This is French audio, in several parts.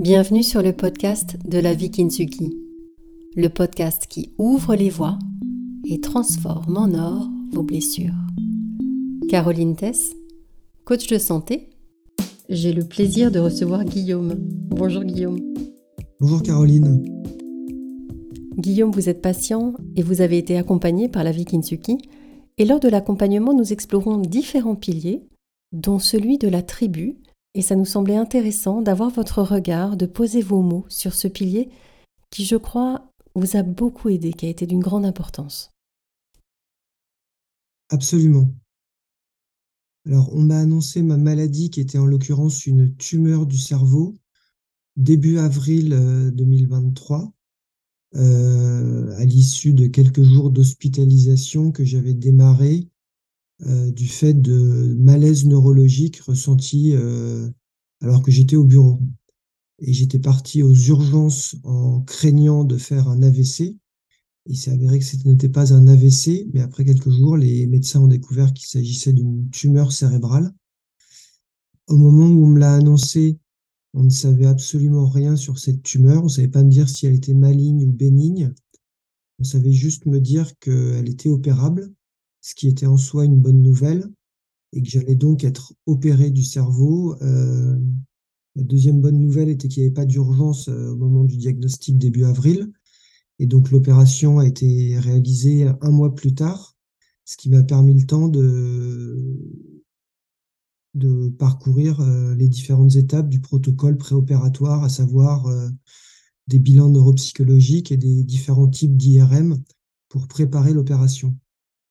Bienvenue sur le podcast de la vie Kintsugi, le podcast qui ouvre les voies et transforme en or vos blessures. Caroline Tess, coach de santé, j'ai le plaisir de recevoir Guillaume. Bonjour Guillaume. Bonjour Caroline. Guillaume, vous êtes patient et vous avez été accompagné par la vie Kintsugi. Et lors de l'accompagnement, nous explorons différents piliers, dont celui de la tribu, et ça nous semblait intéressant d'avoir votre regard, de poser vos mots sur ce pilier qui, je crois, vous a beaucoup aidé, qui a été d'une grande importance. Absolument. Alors, on m'a annoncé ma maladie qui était en l'occurrence une tumeur du cerveau début avril 2023, euh, euh, à l'issue de quelques jours d'hospitalisation que j'avais démarré du fait de malaise neurologique ressenti euh, alors que j'étais au bureau. Et j'étais parti aux urgences en craignant de faire un AVC. Il s'est avéré que ce n'était pas un AVC, mais après quelques jours, les médecins ont découvert qu'il s'agissait d'une tumeur cérébrale. Au moment où on me l'a annoncé, on ne savait absolument rien sur cette tumeur. On ne savait pas me dire si elle était maligne ou bénigne. On savait juste me dire qu'elle était opérable ce qui était en soi une bonne nouvelle, et que j'allais donc être opéré du cerveau. Euh, la deuxième bonne nouvelle était qu'il n'y avait pas d'urgence euh, au moment du diagnostic début avril, et donc l'opération a été réalisée un mois plus tard, ce qui m'a permis le temps de, parcourir euh, les différentes étapes du protocole préopératoire, à savoir des bilans neuropsychologiques et des différents types d'IRM pour préparer l'opération.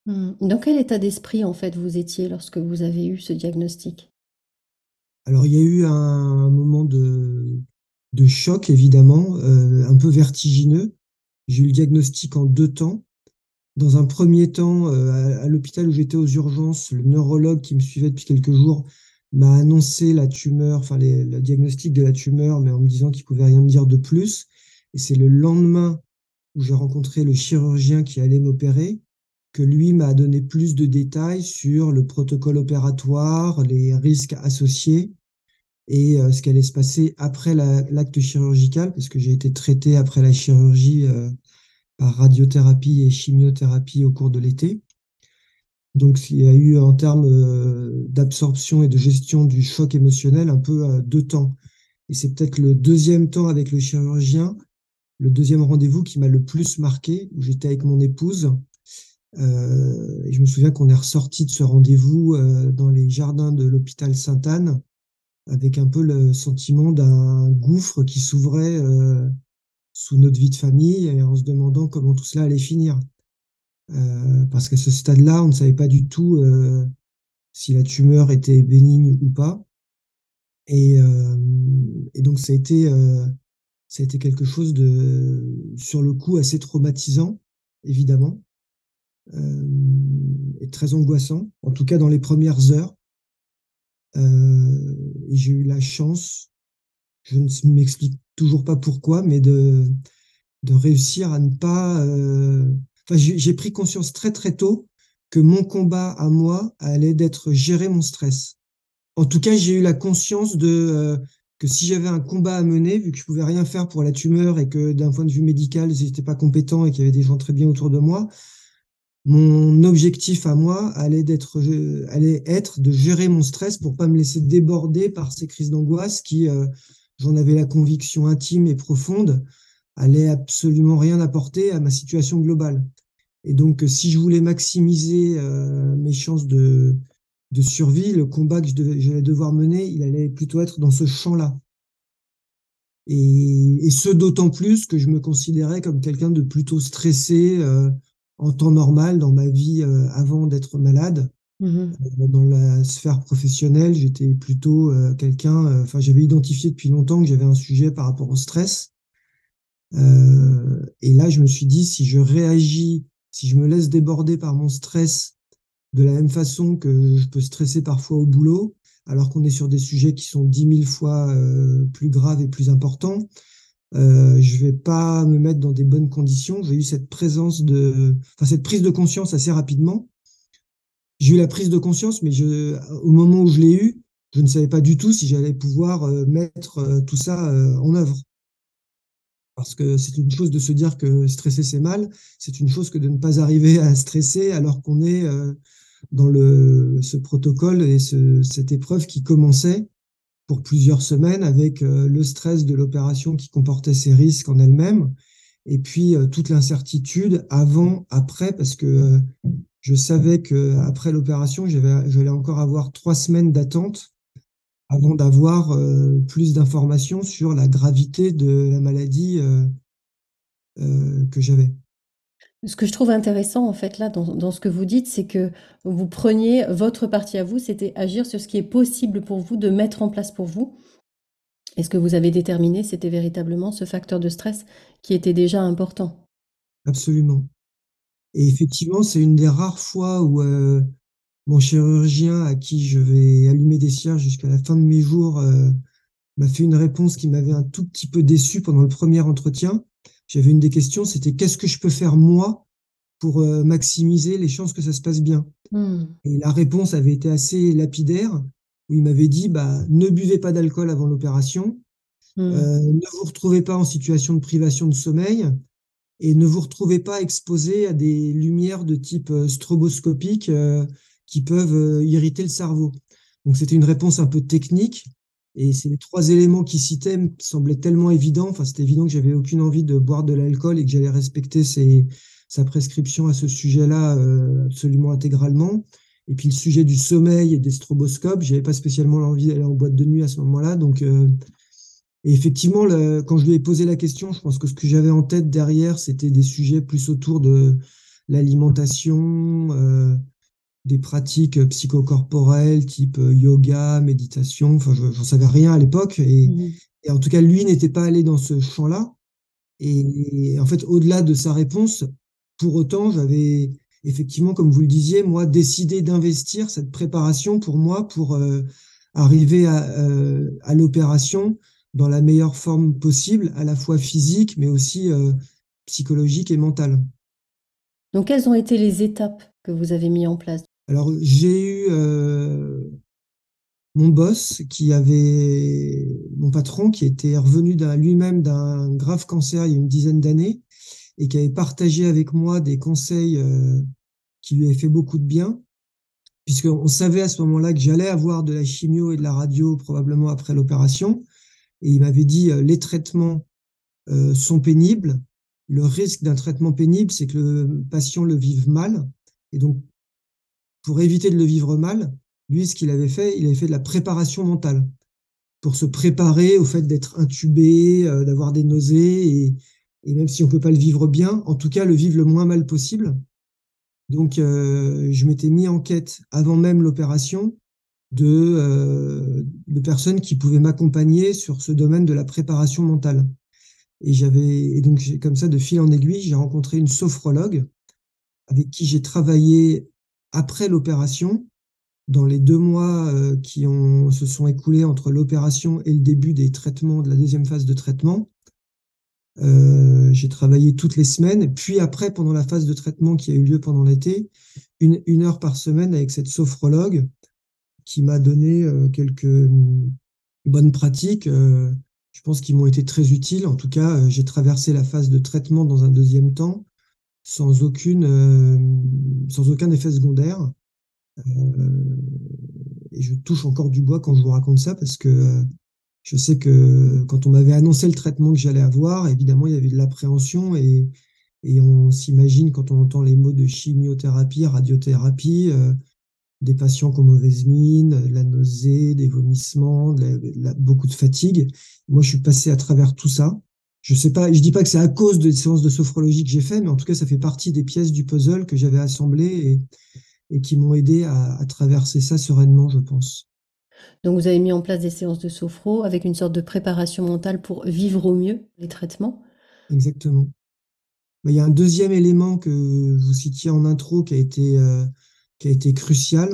Mmh. Dans quel état d'esprit, en fait, vous étiez lorsque vous avez eu ce diagnostic? Alors, il y a eu un moment de, choc, évidemment, euh, un peu vertigineux. J'ai eu le diagnostic en deux temps. Dans un premier temps, euh, à, l'hôpital où j'étais aux urgences, le neurologue qui me suivait depuis quelques jours m'a annoncé la tumeur, enfin le diagnostic de la tumeur, mais en me disant qu'il pouvait rien me dire de plus. Et c'est le lendemain où j'ai rencontré le chirurgien qui allait m'opérer lui m'a donné plus de détails sur le protocole opératoire, les risques associés et euh, ce qui allait se passer après l'acte chirurgical, parce que j'ai été traité après la chirurgie euh, par radiothérapie et chimiothérapie au cours de l'été. Donc il y a eu en termes euh, d'absorption et de gestion du choc émotionnel un peu deux temps. Et c'est peut-être le deuxième temps avec le chirurgien, le deuxième rendez-vous qui m'a le plus marqué, où j'étais avec mon épouse et je me souviens qu'on est ressorti de ce rendez-vous euh, dans les jardins de l'hôpital Sainte-Anne avec un peu le sentiment d'un gouffre qui s'ouvrait euh, sous notre vie de famille et en se demandant comment tout cela allait finir. parce qu'à ce stade-là, on ne savait pas du tout si la tumeur était bénigne ou pas. Et, et donc ça a été ça a été quelque chose de sur le coup assez traumatisant, évidemment. Euh, est très angoissant, en tout cas dans les premières heures. Euh, j'ai eu la chance, je ne m'explique toujours pas pourquoi, mais de, de réussir à ne pas. Euh, enfin, j'ai pris conscience très très tôt que mon combat à moi allait d'être gérer mon stress. En tout cas, j'ai eu la conscience de que si j'avais un combat à mener, vu que je pouvais rien faire pour la tumeur et que d'un point de vue médical, j'étais pas compétent et qu'il y avait des gens très bien autour de moi, mon objectif à moi allait, être, allait être de gérer mon stress pour pas me laisser déborder par ces crises d'angoisse qui, euh, j'en avais la conviction intime et profonde, allaient absolument rien apporter à ma situation globale. Et donc, si je voulais maximiser euh, mes chances de, de survie, le combat que j'allais devoir mener, il allait plutôt être dans ce champ-là. Et, et, ce d'autant plus que je me considérais comme quelqu'un de plutôt stressé, euh, en temps normal dans ma vie euh, avant d'être malade. Mmh euh, dans la sphère professionnelle, j'étais plutôt euh, quelqu'un, enfin j'avais identifié depuis longtemps que j'avais un sujet par rapport au stress. et là, je me suis dit, si je réagis, si je me laisse déborder par mon stress de la même façon que je peux stresser parfois au boulot, alors qu'on est sur des sujets qui sont dix mille fois plus graves et plus importants, euh, je vais pas me mettre dans des bonnes conditions. J'ai eu cette présence de, enfin cette prise de conscience assez rapidement. J'ai eu la prise de conscience, mais je, au moment où je l'ai eu, je ne savais pas du tout si j'allais pouvoir mettre tout ça en œuvre. Parce que c'est une chose de se dire que stresser c'est mal, c'est une chose que de ne pas arriver à stresser alors qu'on est dans le, ce protocole et ce, cette épreuve qui commençait pour plusieurs semaines avec le stress de l'opération qui comportait ses risques en elle-même et puis toute l'incertitude avant, après, parce que je savais que après l'opération, j'allais encore avoir trois semaines d'attente avant d'avoir euh, plus d'informations sur la gravité de la maladie euh, euh, que j'avais. Ce que je trouve intéressant, en fait, là, dans, ce que vous dites, c'est que vous preniez votre partie à vous, c'était agir sur ce qui est possible pour vous de mettre en place pour vous. Et ce que vous avez déterminé, c'était véritablement ce facteur de stress qui était déjà important. Absolument. Et effectivement, c'est une des rares fois où euh, mon chirurgien, à qui je vais allumer des cierges jusqu'à la fin de mes jours, euh, m'a fait une réponse qui m'avait un tout petit peu déçu pendant le premier entretien. J'avais une des questions, c'était qu'est-ce que je peux faire moi pour euh, maximiser les chances que ça se passe bien? Mmh. Et la réponse avait été assez lapidaire, où il m'avait dit bah, ne buvez pas d'alcool avant l'opération, mmh. ne vous retrouvez pas en situation de privation de sommeil, et ne vous retrouvez pas exposé à des lumières de type euh, stroboscopique euh, qui peuvent euh, irriter le cerveau. Donc c'était une réponse un peu technique et ces trois éléments qu'il citait me semblaient tellement évidents. Enfin, c'était évident que j'avais aucune envie de boire de l'alcool et que j'allais respecter sa prescription à ce sujet-là absolument intégralement. Et puis le sujet du sommeil et des stroboscopes, j'avais pas spécialement envie d'aller en boîte de nuit à ce moment-là. Donc et effectivement, quand je lui ai posé la question, je pense que ce que j'avais en tête derrière, c'était des sujets plus autour de l'alimentation, euh, des pratiques psychocorporelles type euh, yoga, méditation. Enfin, je n'en savais rien à l'époque. Mmh et, en tout cas, lui n'était pas allé dans ce champ-là. Et, en fait, au-delà de sa réponse, pour autant, j'avais effectivement, comme vous le disiez, moi, décidé d'investir cette préparation pour moi, pour euh, arriver à, à l'opération dans la meilleure forme possible, à la fois physique, mais aussi euh, psychologique et mentale. Donc, quelles ont été les étapes que vous avez mis en place Alors, j'ai eu euh, mon boss qui avait, mon patron, qui était revenu lui-même d'un grave cancer il y a une dizaine d'années et qui avait partagé avec moi des conseils euh, qui lui avaient fait beaucoup de bien, puisqu'on savait à ce moment-là que j'allais avoir de la chimio et de la radio probablement après l'opération et il m'avait dit euh, les traitements euh, sont pénibles. Le risque d'un traitement pénible, c'est que le patient le vive mal. Et donc, pour éviter de le vivre mal, lui, ce qu'il avait fait, il avait fait de la préparation mentale pour se préparer au fait d'être intubé, euh, d'avoir des nausées, et, même si on peut pas le vivre bien, en tout cas le vivre le moins mal possible. Donc, euh, je m'étais mis en quête avant même l'opération de, euh, de personnes qui pouvaient m'accompagner sur ce domaine de la préparation mentale. Et j'avais, et donc comme ça, de fil en aiguille, j'ai rencontré une sophrologue avec qui j'ai travaillé après l'opération, dans les deux mois euh, qui se sont écoulés entre l'opération et le début des traitements, de la deuxième phase de traitement. Euh, j'ai travaillé toutes les semaines, puis après, pendant la phase de traitement qui a eu lieu pendant l'été, une, heure par semaine avec cette sophrologue qui m'a donné euh, quelques mm, bonnes pratiques, je pense qu'ils m'ont été très utiles. En tout cas, j'ai traversé la phase de traitement dans un deuxième temps sans, aucune, sans aucun effet secondaire. et je touche encore du bois quand je vous raconte ça parce que je sais que quand on m'avait annoncé le traitement que j'allais avoir, évidemment, il y avait de l'appréhension et, et on s'imagine quand on entend les mots de chimiothérapie, radiothérapie, des patients qui ont mauvaise mine, la nausée, des vomissements, beaucoup de fatigue. Moi, je suis passé à travers tout ça. Je sais pas, je dis pas que c'est à cause des séances de sophrologie que j'ai fait, mais en tout cas, ça fait partie des pièces du puzzle que j'avais assemblées et, et qui m'ont aidé à, à, traverser ça sereinement, je pense. Donc, vous avez mis en place des séances de sophro avec une sorte de préparation mentale pour vivre au mieux les traitements. Exactement. Il y a un deuxième élément que vous citiez en intro qui a été euh, qui a été crucial.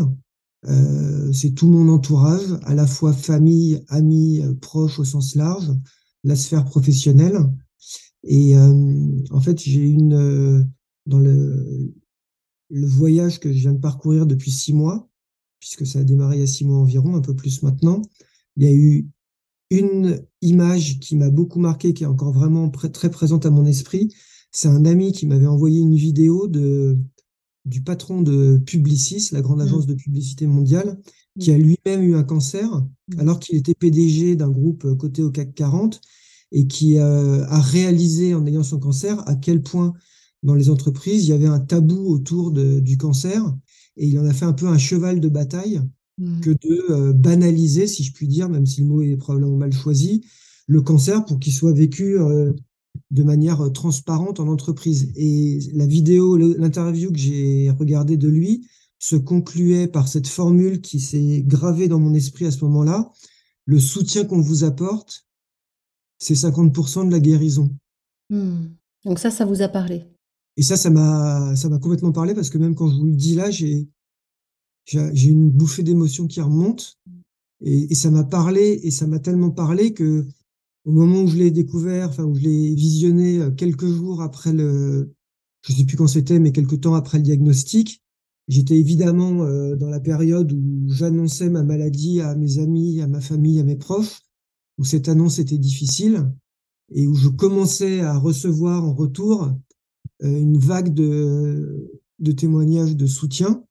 Euh, c'est tout mon entourage, à la fois famille, amis, euh, proches au sens large, la sphère professionnelle. Et euh, en fait, j'ai une euh, dans le, le voyage que je viens de parcourir depuis six mois, puisque ça a démarré il y a six mois environ, un peu plus maintenant. Il y a eu une image qui m'a beaucoup marqué, qui est encore vraiment très présente à mon esprit. C'est un ami qui m'avait envoyé une vidéo de, du patron de Publicis, la grande mmh. agence de publicité mondiale, qui a lui-même eu un cancer, mmh. alors qu'il était PDG d'un groupe coté au CAC 40, et qui euh, a réalisé en ayant son cancer à quel point dans les entreprises il y avait un tabou autour de, du cancer, et il en a fait un peu un cheval de bataille mmh. que de euh, banaliser, si je puis dire, même si le mot est probablement mal choisi, le cancer pour qu'il soit vécu euh, de manière transparente en entreprise. Et la vidéo, l'interview que j'ai regardée de lui se concluait par cette formule qui s'est gravée dans mon esprit à ce moment-là. Le soutien qu'on vous apporte, c'est 50% de la guérison. Hmm. Donc ça, ça vous a parlé. Et ça, ça m'a, ça m'a complètement parlé parce que même quand je vous le dis là, j'ai, j'ai une bouffée d'émotion qui remonte et, et ça m'a parlé et ça m'a tellement parlé que au moment où je l'ai découvert, enfin où je l'ai visionné euh, quelques jours après le, je sais plus quand c'était, mais quelques temps après le diagnostic, j'étais évidemment euh, dans la période où j'annonçais ma maladie à mes amis, à ma famille, à mes proches, où cette annonce était difficile et où je commençais à recevoir en retour euh, une vague de, de témoignages de soutien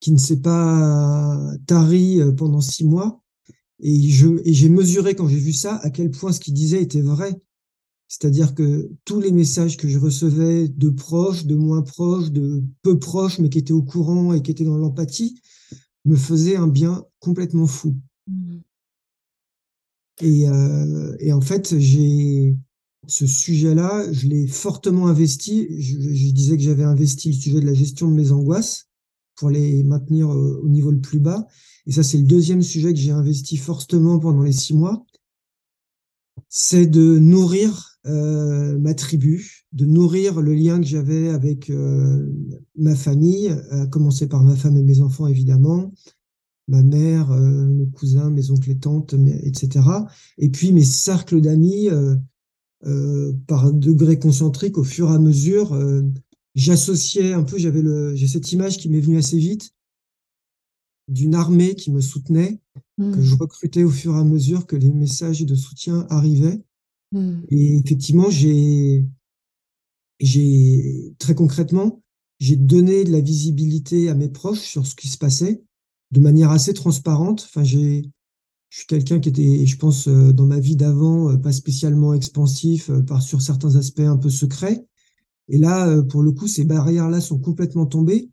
qui ne s'est pas tari pendant six mois et j'ai mesuré quand j'ai vu ça à quel point ce qu'il disait était vrai. C'est-à-dire que tous les messages que je recevais de proches, de moins proches, de peu proches, mais qui étaient au courant et qui étaient dans l'empathie, me faisaient un bien complètement fou. Mmh. Et, euh, et, en fait, j'ai ce sujet-là, je l'ai fortement investi. Je, je disais que j'avais investi le sujet de la gestion de mes angoisses pour les maintenir au niveau le plus bas. Et ça, c'est le deuxième sujet que j'ai investi fortement pendant les six mois. C'est de nourrir euh, ma tribu, de nourrir le lien que j'avais avec euh, ma famille, à commencer par ma femme et mes enfants, évidemment, ma mère, euh, mes cousins, mes oncles et tantes, etc. Et puis mes cercles d'amis, par degrés concentriques, au fur et à mesure, j'associais un peu, j'avais le, j'ai cette image qui m'est venue assez vite d'une armée qui me soutenait, que je mmh. recrutais au fur et à mesure que les messages de soutien arrivaient. Mmh. Et effectivement, j'ai, j'ai très concrètement, j'ai donné de la visibilité à mes proches sur ce qui se passait de manière assez transparente. Enfin, j'ai, je suis quelqu'un qui était, je pense, euh, dans ma vie d'avant, euh, pas spécialement expansif, euh, par sur certains aspects un peu secrets. Et là, pour le coup, ces barrières-là sont complètement tombées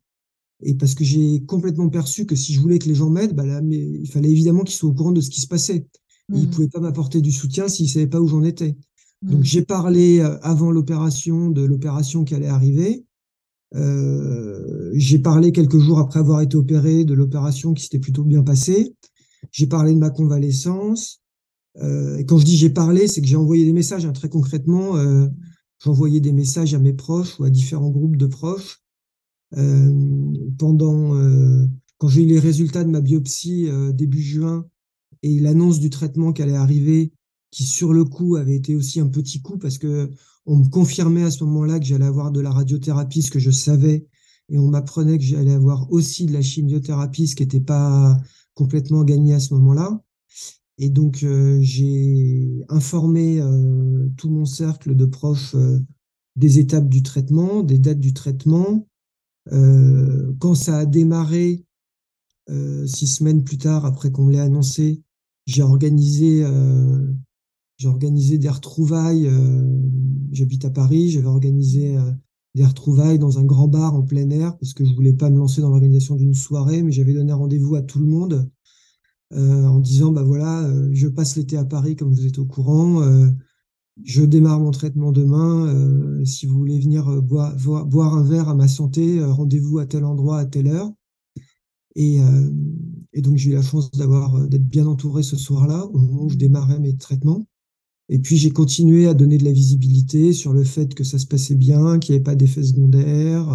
et parce que j'ai complètement perçu que si je voulais que les gens m'aident, bah là, mais il fallait évidemment qu'ils soient au courant de ce qui se passait. ils ne mmh. pouvaient pas m'apporter du soutien s'ils ne savaient pas où j'en étais. Donc mmh. j'ai parlé euh, avant l'opération de l'opération qui allait arriver. Euh, j'ai parlé quelques jours après avoir été opéré de l'opération qui s'était plutôt bien passée. J'ai parlé de ma convalescence. Euh, et quand je dis j'ai parlé, c'est que j'ai envoyé des messages. Hein, très concrètement, euh, j'envoyais des messages à mes proches ou à différents groupes de proches pendant euh, quand j'ai eu les résultats de ma biopsie euh, début juin et l'annonce du traitement qui allait arriver, qui sur le coup avait été aussi un petit coup parce que on me confirmait à ce moment-là que j'allais avoir de la radiothérapie, ce que je savais, et on m'apprenait que j'allais avoir aussi de la chimiothérapie, ce qui n'était pas complètement gagné à ce moment-là. Et donc j'ai informé euh, tout mon cercle de proches euh, des étapes du traitement, des dates du traitement, euh, quand ça a démarré, euh, six semaines plus tard, après qu'on me l'ait annoncé, j'ai organisé, euh, j'ai organisé des retrouvailles. J'habite à Paris, j'avais organisé des retrouvailles dans un grand bar en plein air parce que je voulais pas me lancer dans l'organisation d'une soirée, mais j'avais donné rendez-vous à tout le monde en disant bah voilà, je passe l'été à Paris comme vous êtes au courant je démarre mon traitement demain. Euh, si vous voulez venir euh, boire, un verre à ma santé, euh, rendez-vous à tel endroit à telle heure. Et, donc j'ai eu la chance d'avoir d'être bien entouré ce soir-là au moment où je démarrais mes traitements. Et puis j'ai continué à donner de la visibilité sur le fait que ça se passait bien, qu'il n'y avait pas d'effets secondaires.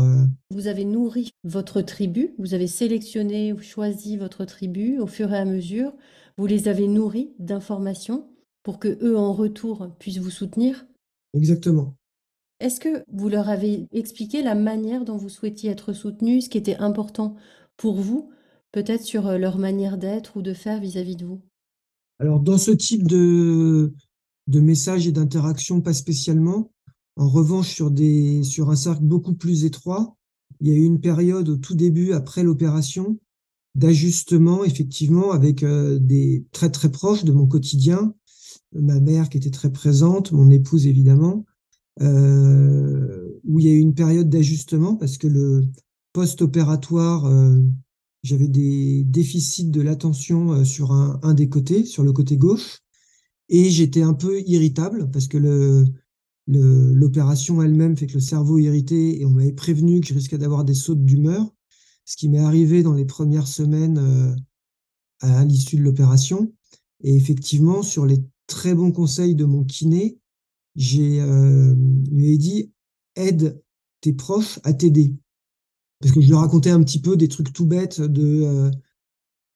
Vous avez nourri votre tribu, vous avez sélectionné ou choisi votre tribu au fur et à mesure, vous les avez nourris d'informations pour que eux en retour puissent vous soutenir Exactement. Est-ce que vous leur avez expliqué la manière dont vous souhaitiez être soutenu, ce qui était important pour vous peut-être sur leur manière d'être ou de faire vis-à-vis de vous? Alors, dans ce type de, de messages et d'interactions, pas spécialement. En revanche, sur, des, sur un cercle beaucoup plus étroit, il y a eu une période au tout début, après l'opération, d'ajustement, effectivement, avec des très très proches de mon quotidien, ma mère qui était très présente, mon épouse évidemment, euh, où il y a eu une période d'ajustement parce que le post-opératoire, euh, j'avais des déficits de l'attention euh, sur un, des côtés, sur le côté gauche, et j'étais un peu irritable parce que le, l'opération elle-même fait que le cerveau est irrité et on m'avait prévenu que je risquais d'avoir des sautes d'humeur, ce qui m'est arrivé dans les premières semaines à l'issue de l'opération. Et effectivement, sur les très bons conseils de mon kiné, j'ai euh, lui ai dit aide tes proches à t'aider. Parce que je lui racontais un petit peu des trucs tout bêtes de, euh,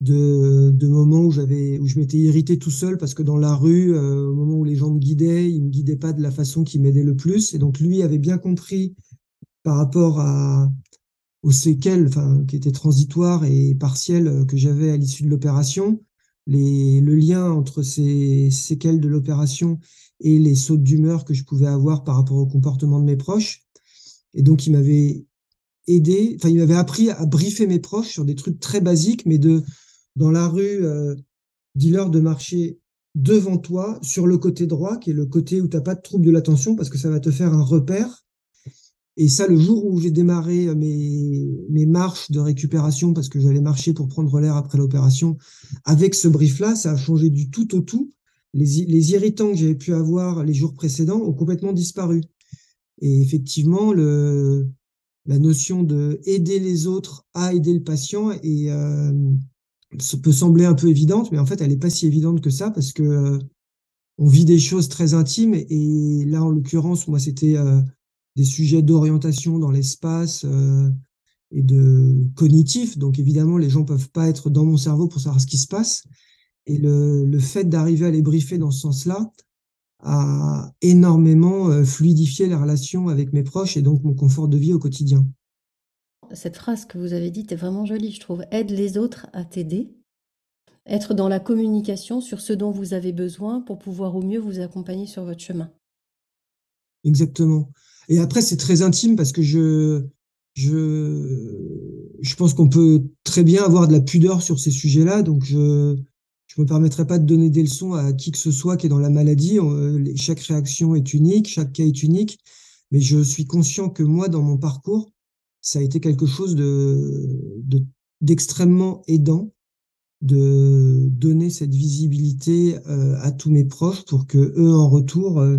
de, de, moments où j'avais où je m'étais irrité tout seul parce que dans la rue, euh, au moment où les gens me guidaient, ils me guidaient pas de la façon qui m'aidait le plus. Et donc lui avait bien compris par rapport à aux séquelles, enfin, qui étaient transitoires et partielles que j'avais à l'issue de l'opération, le lien entre ces séquelles de l'opération et les sautes d'humeur que je pouvais avoir par rapport au comportement de mes proches. Et donc, il m'avait aidé, enfin, il m'avait appris à briefer mes proches sur des trucs très basiques, mais de, dans la rue, euh, dis-leur de marcher devant toi, sur le côté droit, qui est le côté où tu n'as pas de trouble de l'attention, parce que ça va te faire un repère et ça, le jour où j'ai démarré euh, mes, mes marches de récupération, parce que j'allais marcher pour prendre l'air après l'opération, avec ce brief-là, ça a changé du tout au tout. Les, les irritants que j'avais pu avoir les jours précédents ont complètement disparu. Et effectivement, le, la notion de aider les autres à aider le patient et euh, peut sembler un peu évidente, mais en fait, elle n'est pas si évidente que ça parce que euh, on vit des choses très intimes. Et, là, en l'occurrence, moi, c'était des sujets d'orientation dans l'espace euh, et de cognitif. Donc évidemment, les gens peuvent pas être dans mon cerveau pour savoir ce qui se passe. Et le, le fait d'arriver à les briefer dans ce sens-là a énormément euh, fluidifié la relation avec mes proches et donc mon confort de vie au quotidien. Cette phrase que vous avez dite est vraiment jolie, je trouve. Aide les autres à t'aider. Être dans la communication sur ce dont vous avez besoin pour pouvoir au mieux vous accompagner sur votre chemin. Exactement. Et après, c'est très intime parce que je, je, je pense qu'on peut très bien avoir de la pudeur sur ces sujets-là. Donc, je je me permettrai pas de donner des leçons à qui que ce soit qui est dans la maladie. Chaque réaction est unique, chaque cas est unique. Mais je suis conscient que moi, dans mon parcours, ça a été quelque chose de, d'extrêmement aidant de donner cette visibilité euh, à tous mes proches pour que eux en retour euh,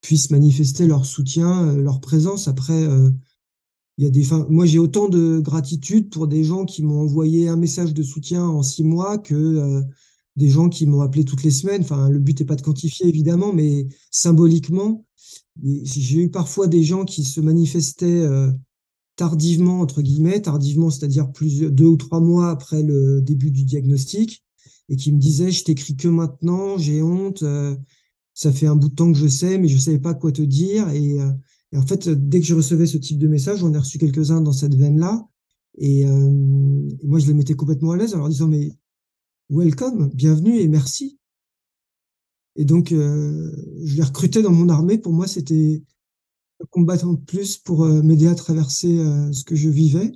puissent manifester leur soutien, euh, leur présence. Après, euh, il y a des, moi j'ai autant de gratitude pour des gens qui m'ont envoyé un message de soutien en six mois que euh, des gens qui m'ont appelé toutes les semaines. Enfin, le but n'est pas de quantifier évidemment, mais symboliquement, j'ai eu parfois des gens qui se manifestaient tardivement entre guillemets, tardivement, c'est-à-dire deux ou trois mois après le début du diagnostic, et qui me disaient je t'écris que maintenant, j'ai honte ça fait un bout de temps que je sais, mais je savais pas quoi te dire. Et, euh, en fait, dès que je recevais ce type de message, j'en ai reçu quelques-uns dans cette veine-là. Et, euh, moi, je les mettais complètement à l'aise en leur disant, mais welcome, bienvenue et merci. Et donc, euh, je les recrutais dans mon armée. Pour moi, c'était un combattant de plus pour m'aider à traverser ce que je vivais.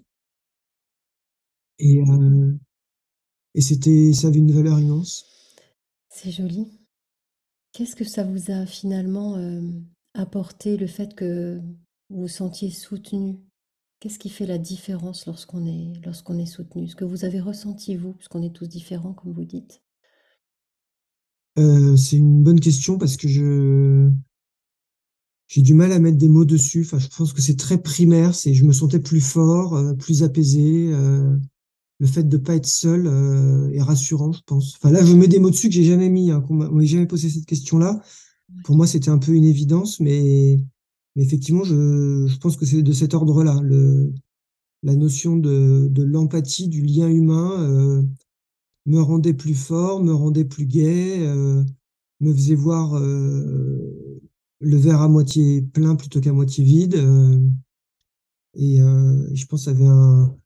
Et, et c'était, ça avait une valeur immense. C'est joli. Qu'est-ce que ça vous a finalement apporté, le fait que vous vous sentiez soutenu? Qu'est-ce qui fait la différence lorsqu'on est est soutenu? Ce que vous avez ressenti vous, puisqu'on est tous différents comme vous dites? c'est une bonne question parce que je j'ai du mal à mettre des mots dessus. Je pense que c'est très primaire, c'est je me sentais plus fort, plus apaisé, le fait de pas être seul euh, est rassurant, je pense. Enfin là, je mets des mots dessus que j'ai jamais mis, hein, qu'on m'a jamais posé cette question-là. Pour moi, c'était un peu une évidence, mais, mais effectivement, je, je pense que c'est de cet ordre-là. Le, la notion de, de l'empathie, du lien humain, euh, me rendait plus fort, me rendait plus gai, euh, me faisait voir euh, le verre à moitié plein plutôt qu'à moitié vide. Euh, et, et, je pense que ça avait un,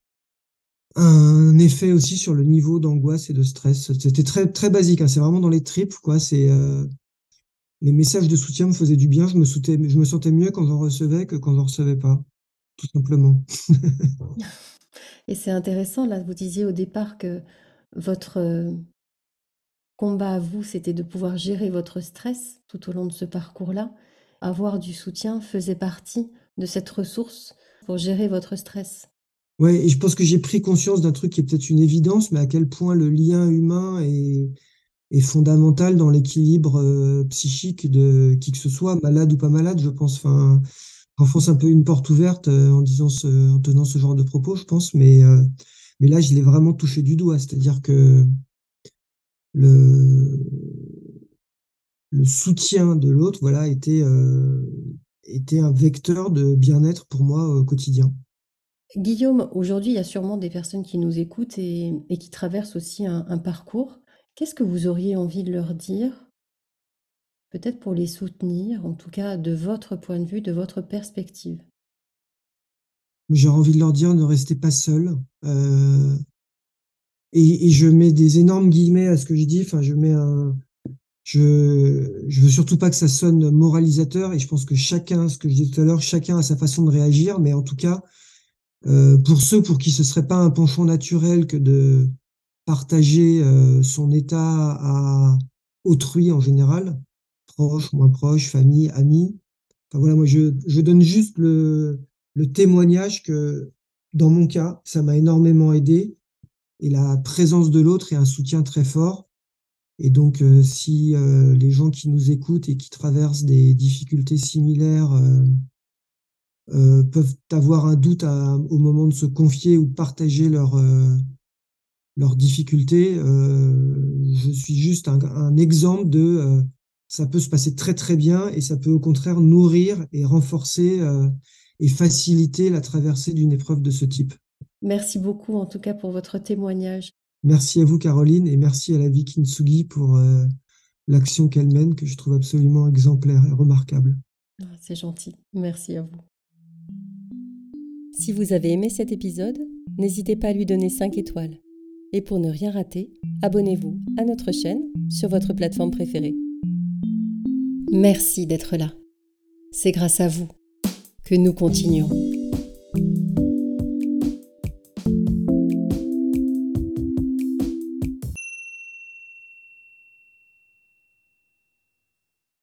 un effet aussi sur le niveau d'angoisse et de stress. C'était très très basique, hein. c'est vraiment dans les tripes quoi. C'est euh, les messages de soutien me faisaient du bien. Je me, je me sentais mieux quand j'en recevais que quand j'en recevais pas, tout simplement. et c'est intéressant là. Vous disiez au départ que votre euh, combat à vous, c'était de pouvoir gérer votre stress tout au long de ce parcours-là. Avoir du soutien faisait partie de cette ressource pour gérer votre stress. Ouais, et je pense que j'ai pris conscience d'un truc qui est peut-être une évidence, mais à quel point le lien humain est, est fondamental dans l'équilibre euh, psychique de qui que ce soit, malade ou pas malade, je pense. Enfin, j'enfonce un peu une porte ouverte euh, en disant ce, en tenant ce genre de propos, je pense, mais euh, mais là, je l'ai vraiment touché du doigt, c'est-à-dire que le le soutien de l'autre, voilà, était était un vecteur de bien-être pour moi au quotidien. Guillaume, aujourd'hui, il y a sûrement des personnes qui nous écoutent et, qui traversent aussi un, parcours. Qu'est-ce que vous auriez envie de leur dire? Peut-être pour les soutenir, en tout cas de votre point de vue, de votre perspective. J'aurais envie de leur dire ne restez pas seul. Euh, et, je mets des énormes guillemets à ce que je dis. Enfin, je mets un. Je, veux surtout pas que ça sonne moralisateur. Et je pense que chacun, ce que je disais tout à l'heure, chacun a sa façon de réagir. Mais en tout cas, euh, pour ceux pour qui ce serait pas un penchant naturel que de partager euh, son état à autrui en général, proche, moins proche, famille, amis. Enfin voilà, moi je, je donne juste le, le témoignage que dans mon cas, ça m'a énormément aidé et la présence de l'autre est un soutien très fort. Et donc, euh, si les gens qui nous écoutent et qui traversent des difficultés similaires euh, peuvent avoir un doute au moment de se confier ou partager leurs euh, difficultés. Euh, je suis juste un, exemple de ça peut se passer très très bien et ça peut au contraire nourrir et renforcer et faciliter la traversée d'une épreuve de ce type. Merci beaucoup en tout cas pour votre témoignage. Merci à vous Caroline et merci à la vie Kintsugi pour l'action qu'elle mène que je trouve absolument exemplaire et remarquable. Ah, c'est gentil. Merci à vous. Si vous avez aimé cet épisode, n'hésitez pas à lui donner 5 étoiles. Et pour ne rien rater, abonnez-vous à notre chaîne sur votre plateforme préférée. Merci d'être là. C'est grâce à vous que nous continuons.